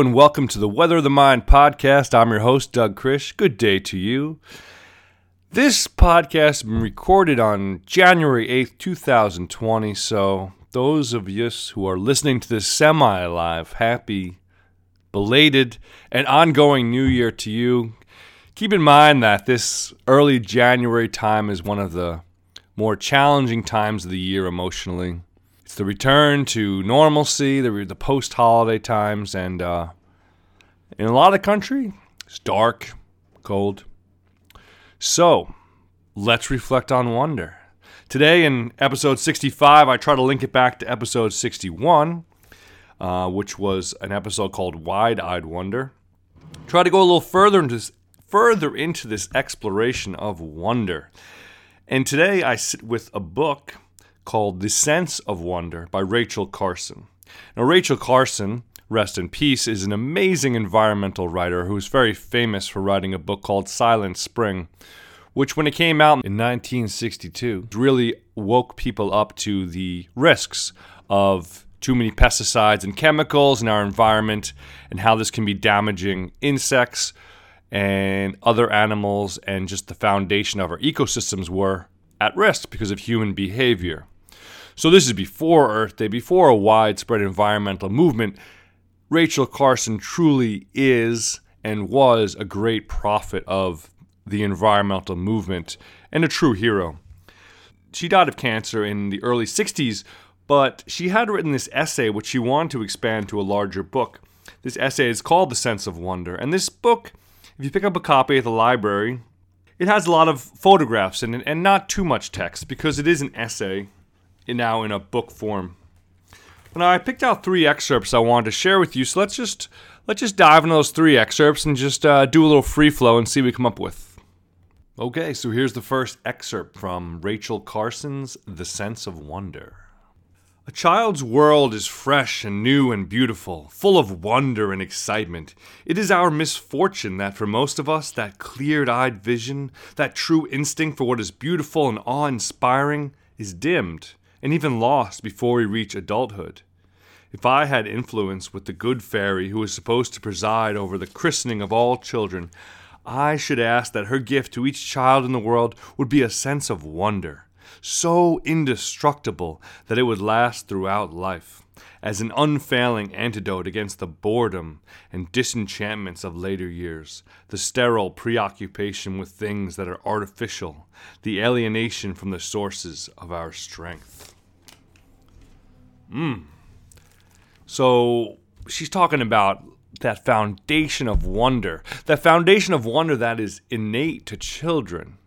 And welcome to the Weather of the Mind podcast. I'm your host, Doug Krish. Good day to you. This podcast has been recorded on January 8th, 2020. So, those of you who are listening to this semi live, happy, belated, and ongoing new year to you. Keep in mind that this early January time is one of the more challenging times of the year emotionally. It's the return to normalcy, the, the post holiday times, and uh, in a lot of country, it's dark, cold. So, let's reflect on wonder. Today, in episode 65, I try to link it back to episode 61, uh, which was an episode called Wide Eyed Wonder. Try to go a little further into this, further into this exploration of wonder. And today I sit with a book called The Sense of Wonder by Rachel Carson. Now, Rachel Carson, rest in peace, is an amazing environmental writer who's very famous for writing a book called Silent Spring, which, when it came out in 1962, really woke people up to the risks of too many pesticides and chemicals in our environment and how this can be damaging insects and other animals and just the foundation of our ecosystems were at risk because of human behavior. So, this is before Earth Day, before a widespread environmental movement. Rachel Carson truly is and was a great prophet of the environmental movement and a true hero. She died of cancer in the early 60s, but she had written this essay which she wanted to expand to a larger book. This essay is called The Sense of Wonder, and this book, if you pick up a copy at the library, it has a lot of photographs in it and not too much text because it is an essay now in a book form. Now I picked out three excerpts I wanted to share with you, so let's just let's just dive into those three excerpts and just uh, do a little free flow and see what we come up with. Okay, so here's the first excerpt from Rachel Carson's The Sense of Wonder. A child's world is fresh and new and beautiful, full of wonder and excitement. It is our misfortune that for most of us, that cleared eyed vision, that true instinct for what is beautiful and awe inspiring, is dimmed and even lost before we reach adulthood. If I had influence with the good fairy who is supposed to preside over the christening of all children, I should ask that her gift to each child in the world would be a sense of wonder, so indestructible that it would last throughout life, as an unfailing antidote against the boredom and disenchantments of later years, the sterile preoccupation with things that are artificial, the alienation from the sources of our strength. Mm. So she's talking about that foundation of wonder, that foundation of wonder that is innate to children.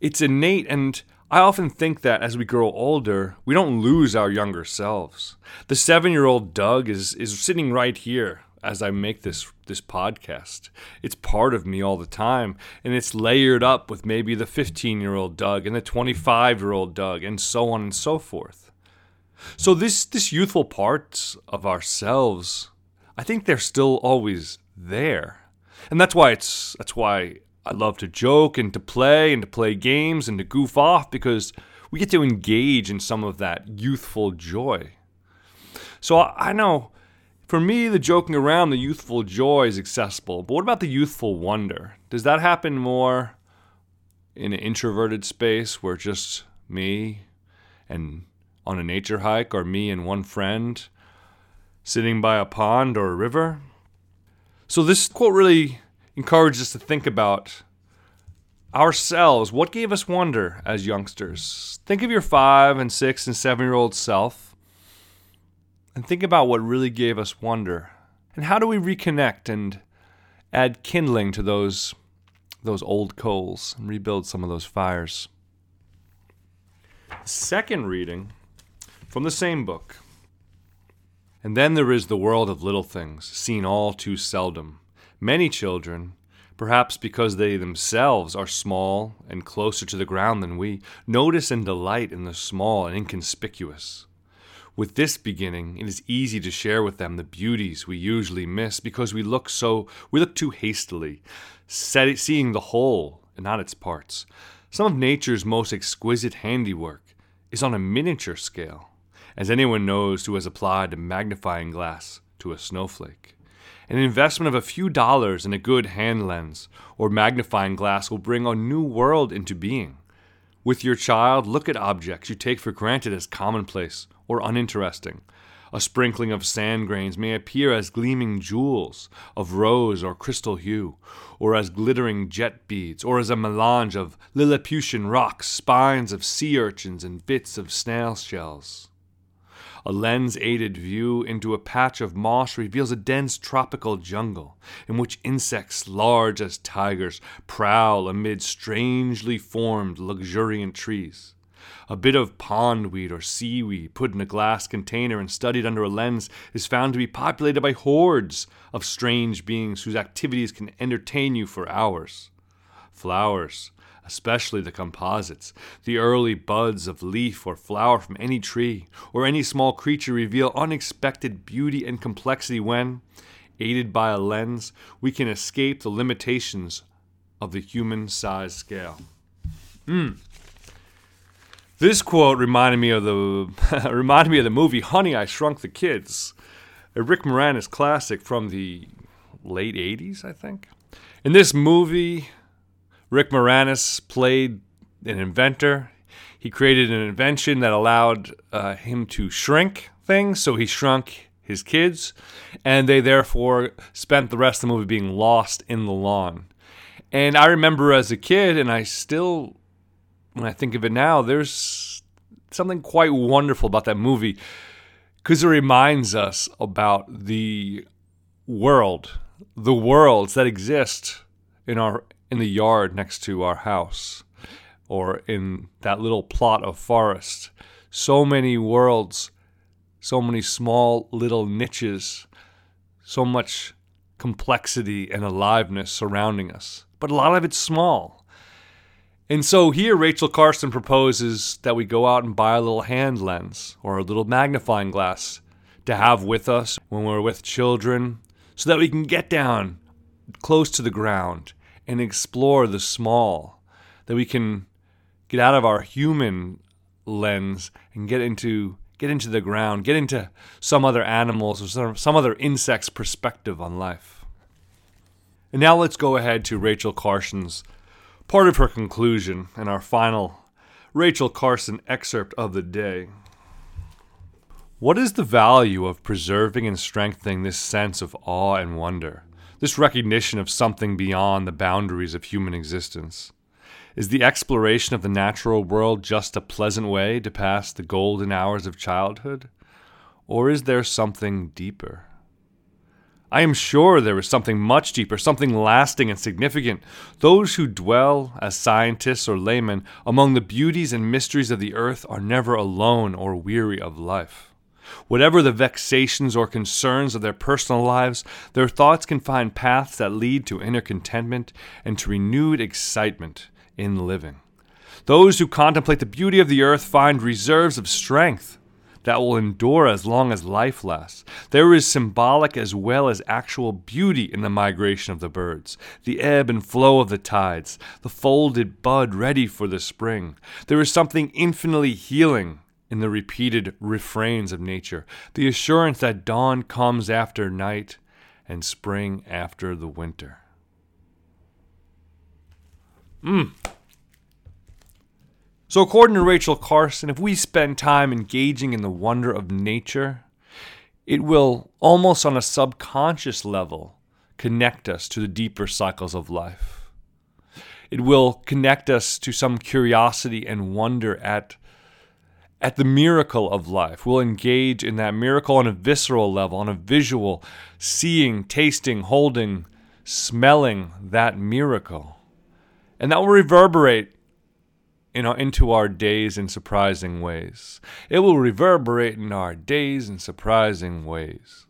It's innate, and I often think that as we grow older, we don't lose our younger selves. The seven year old Doug is, is sitting right here as I make this this podcast. It's part of me all the time, and it's layered up with maybe the 15 year old Doug and the 25 year old Doug, and so on and so forth. So this this youthful parts of ourselves, I think they're still always there. And that's why it's that's why I love to joke and to play and to play games and to goof off because we get to engage in some of that youthful joy. So I know for me, the joking around, the youthful joy is accessible. But what about the youthful wonder? Does that happen more in an introverted space where just me and on a nature hike or me and one friend sitting by a pond or a river. So, this quote really encourages us to think about ourselves. What gave us wonder as youngsters? Think of your five and six and seven year old self and think about what really gave us wonder. And how do we reconnect and add kindling to those, those old coals and rebuild some of those fires? Second reading from the same book. And then there is the world of little things, seen all too seldom. Many children, perhaps because they themselves are small and closer to the ground than we, notice and delight in the small and inconspicuous. With this beginning, it is easy to share with them the beauties we usually miss because we look so we look too hastily, seeing the whole and not its parts. Some of nature's most exquisite handiwork is on a miniature scale as anyone knows who has applied a magnifying glass to a snowflake. An investment of a few dollars in a good hand lens or magnifying glass will bring a new world into being. With your child, look at objects you take for granted as commonplace or uninteresting. A sprinkling of sand grains may appear as gleaming jewels of rose or crystal hue, or as glittering jet beads, or as a melange of Lilliputian rocks, spines of sea urchins, and bits of snail shells. A lens aided view into a patch of moss reveals a dense tropical jungle in which insects large as tigers prowl amid strangely formed luxuriant trees. A bit of pondweed or seaweed put in a glass container and studied under a lens is found to be populated by hordes of strange beings whose activities can entertain you for hours. Flowers, especially the composites. The early buds of leaf or flower from any tree or any small creature reveal unexpected beauty and complexity when, aided by a lens, we can escape the limitations of the human size scale. Mm. This quote reminded me of the reminded me of the movie Honey I Shrunk the Kids, a Rick Moranis classic from the late 80s, I think. In this movie, Rick Moranis played an inventor. He created an invention that allowed uh, him to shrink things, so he shrunk his kids, and they therefore spent the rest of the movie being lost in the lawn. And I remember as a kid, and I still, when I think of it now, there's something quite wonderful about that movie because it reminds us about the world, the worlds that exist in our in the yard next to our house or in that little plot of forest. So many worlds, so many small little niches, so much complexity and aliveness surrounding us. But a lot of it's small. And so here, Rachel Carson proposes that we go out and buy a little hand lens or a little magnifying glass to have with us when we're with children so that we can get down close to the ground and explore the small, that we can get out of our human lens and get into get into the ground, get into some other animals or some, some other insect's perspective on life. And now let's go ahead to Rachel Carson's part of her conclusion and our final Rachel Carson excerpt of the day. What is the value of preserving and strengthening this sense of awe and wonder? This recognition of something beyond the boundaries of human existence. Is the exploration of the natural world just a pleasant way to pass the golden hours of childhood? Or is there something deeper? I am sure there is something much deeper, something lasting and significant. Those who dwell as scientists or laymen among the beauties and mysteries of the earth are never alone or weary of life. Whatever the vexations or concerns of their personal lives, their thoughts can find paths that lead to inner contentment and to renewed excitement in living. Those who contemplate the beauty of the earth find reserves of strength that will endure as long as life lasts. There is symbolic as well as actual beauty in the migration of the birds, the ebb and flow of the tides, the folded bud ready for the spring. There is something infinitely healing in the repeated refrains of nature, the assurance that dawn comes after night and spring after the winter. Mm. So, according to Rachel Carson, if we spend time engaging in the wonder of nature, it will almost on a subconscious level connect us to the deeper cycles of life. It will connect us to some curiosity and wonder at at the miracle of life. We'll engage in that miracle on a visceral level, on a visual, seeing, tasting, holding, smelling that miracle. And that will reverberate you know, into our days in surprising ways. It will reverberate in our days in surprising ways.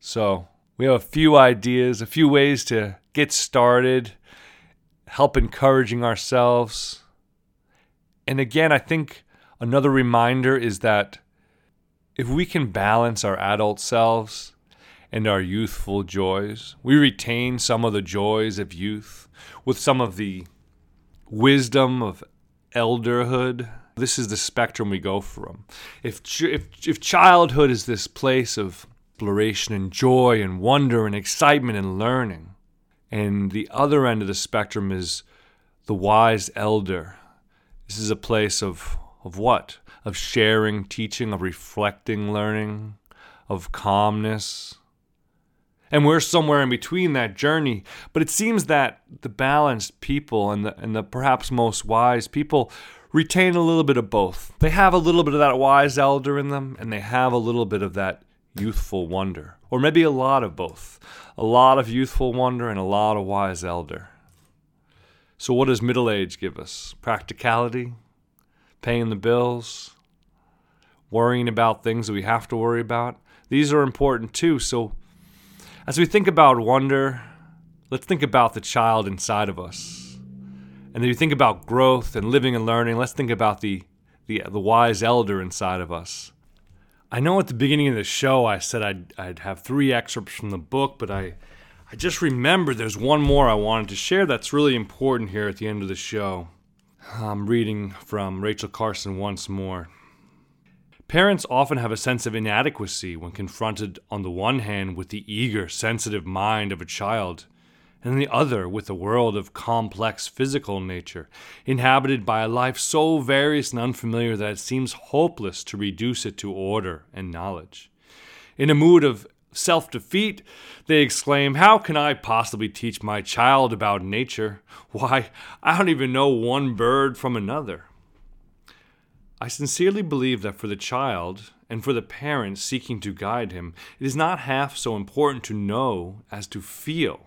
So, we have a few ideas, a few ways to get started, help encouraging ourselves. And again, I think Another reminder is that if we can balance our adult selves and our youthful joys, we retain some of the joys of youth with some of the wisdom of elderhood. This is the spectrum we go from. If, if, if childhood is this place of exploration and joy and wonder and excitement and learning. And the other end of the spectrum is the wise elder. This is a place of, of what? Of sharing, teaching, of reflecting, learning, of calmness. And we're somewhere in between that journey. But it seems that the balanced people and the, and the perhaps most wise people retain a little bit of both. They have a little bit of that wise elder in them, and they have a little bit of that youthful wonder. Or maybe a lot of both. A lot of youthful wonder and a lot of wise elder. So, what does middle age give us? Practicality, paying the bills, worrying about things that we have to worry about. These are important too. So, as we think about wonder, let's think about the child inside of us. And then you think about growth and living and learning, let's think about the, the, the wise elder inside of us. I know at the beginning of the show I said I'd, I'd have three excerpts from the book, but I, I just remembered there's one more I wanted to share that's really important here at the end of the show. I'm reading from Rachel Carson once more. Parents often have a sense of inadequacy when confronted, on the one hand, with the eager, sensitive mind of a child, and on the other, with a world of complex physical nature, inhabited by a life so various and unfamiliar that it seems hopeless to reduce it to order and knowledge. In a mood of self defeat, they exclaim, How can I possibly teach my child about nature? Why, I don't even know one bird from another. I sincerely believe that for the child and for the parent seeking to guide him, it is not half so important to know as to feel.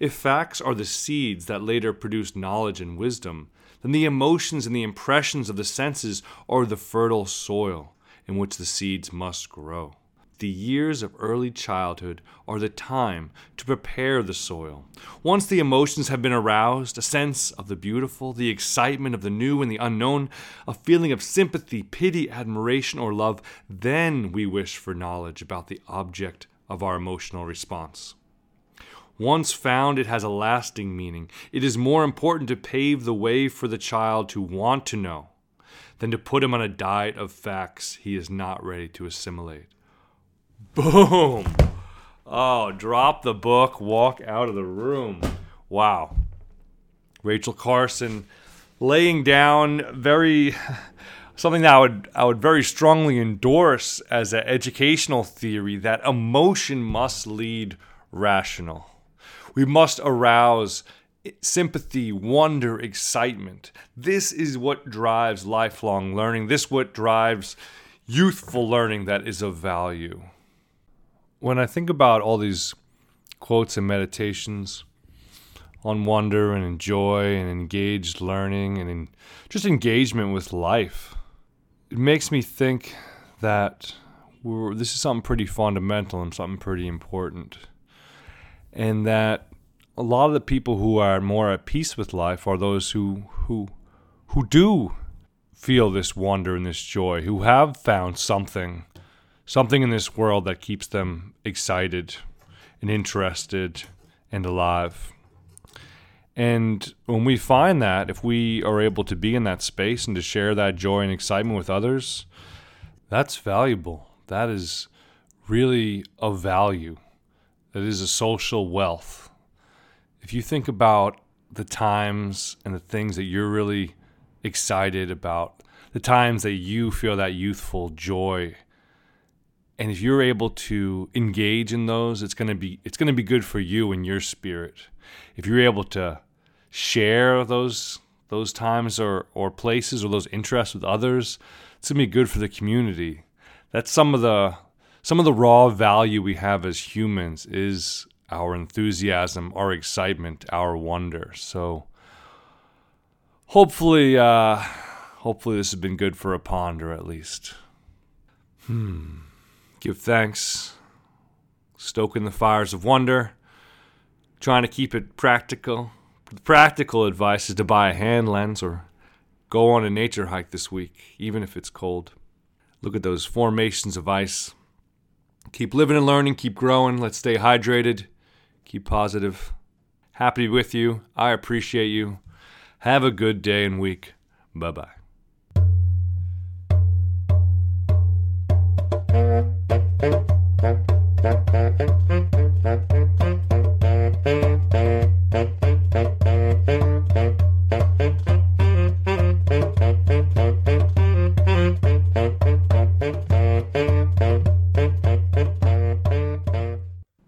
If facts are the seeds that later produce knowledge and wisdom, then the emotions and the impressions of the senses are the fertile soil in which the seeds must grow the years of early childhood are the time to prepare the soil. Once the emotions have been aroused, a sense of the beautiful, the excitement of the new and the unknown, a feeling of sympathy, pity, admiration, or love, then we wish for knowledge about the object of our emotional response. Once found, it has a lasting meaning. It is more important to pave the way for the child to want to know than to put him on a diet of facts he is not ready to assimilate. Boom. Oh, drop the book, walk out of the room. Wow. Rachel Carson laying down very something that I would I would very strongly endorse as an educational theory that emotion must lead rational. We must arouse sympathy, wonder, excitement. This is what drives lifelong learning. This what drives youthful learning that is of value when I think about all these quotes and meditations on wonder and joy and engaged learning and in just engagement with life, it makes me think that this is something pretty fundamental and something pretty important. And that a lot of the people who are more at peace with life are those who who who do feel this wonder and this joy, who have found something something in this world that keeps them excited and interested and alive. And when we find that, if we are able to be in that space and to share that joy and excitement with others, that's valuable. That is really of value. That is a social wealth. If you think about the times and the things that you're really excited about, the times that you feel that youthful joy and if you're able to engage in those it's going to be it's going to be good for you and your spirit. If you're able to share those those times or or places or those interests with others it's going to be good for the community. That's some of the some of the raw value we have as humans is our enthusiasm our excitement our wonder. So hopefully uh hopefully this has been good for a ponder at least. Hmm give thanks, stoking the fires of wonder, trying to keep it practical. The practical advice is to buy a hand lens or go on a nature hike this week, even if it's cold. Look at those formations of ice. Keep living and learning, keep growing. Let's stay hydrated, keep positive. Happy with you. I appreciate you. Have a good day and week. Bye bye. Thank you.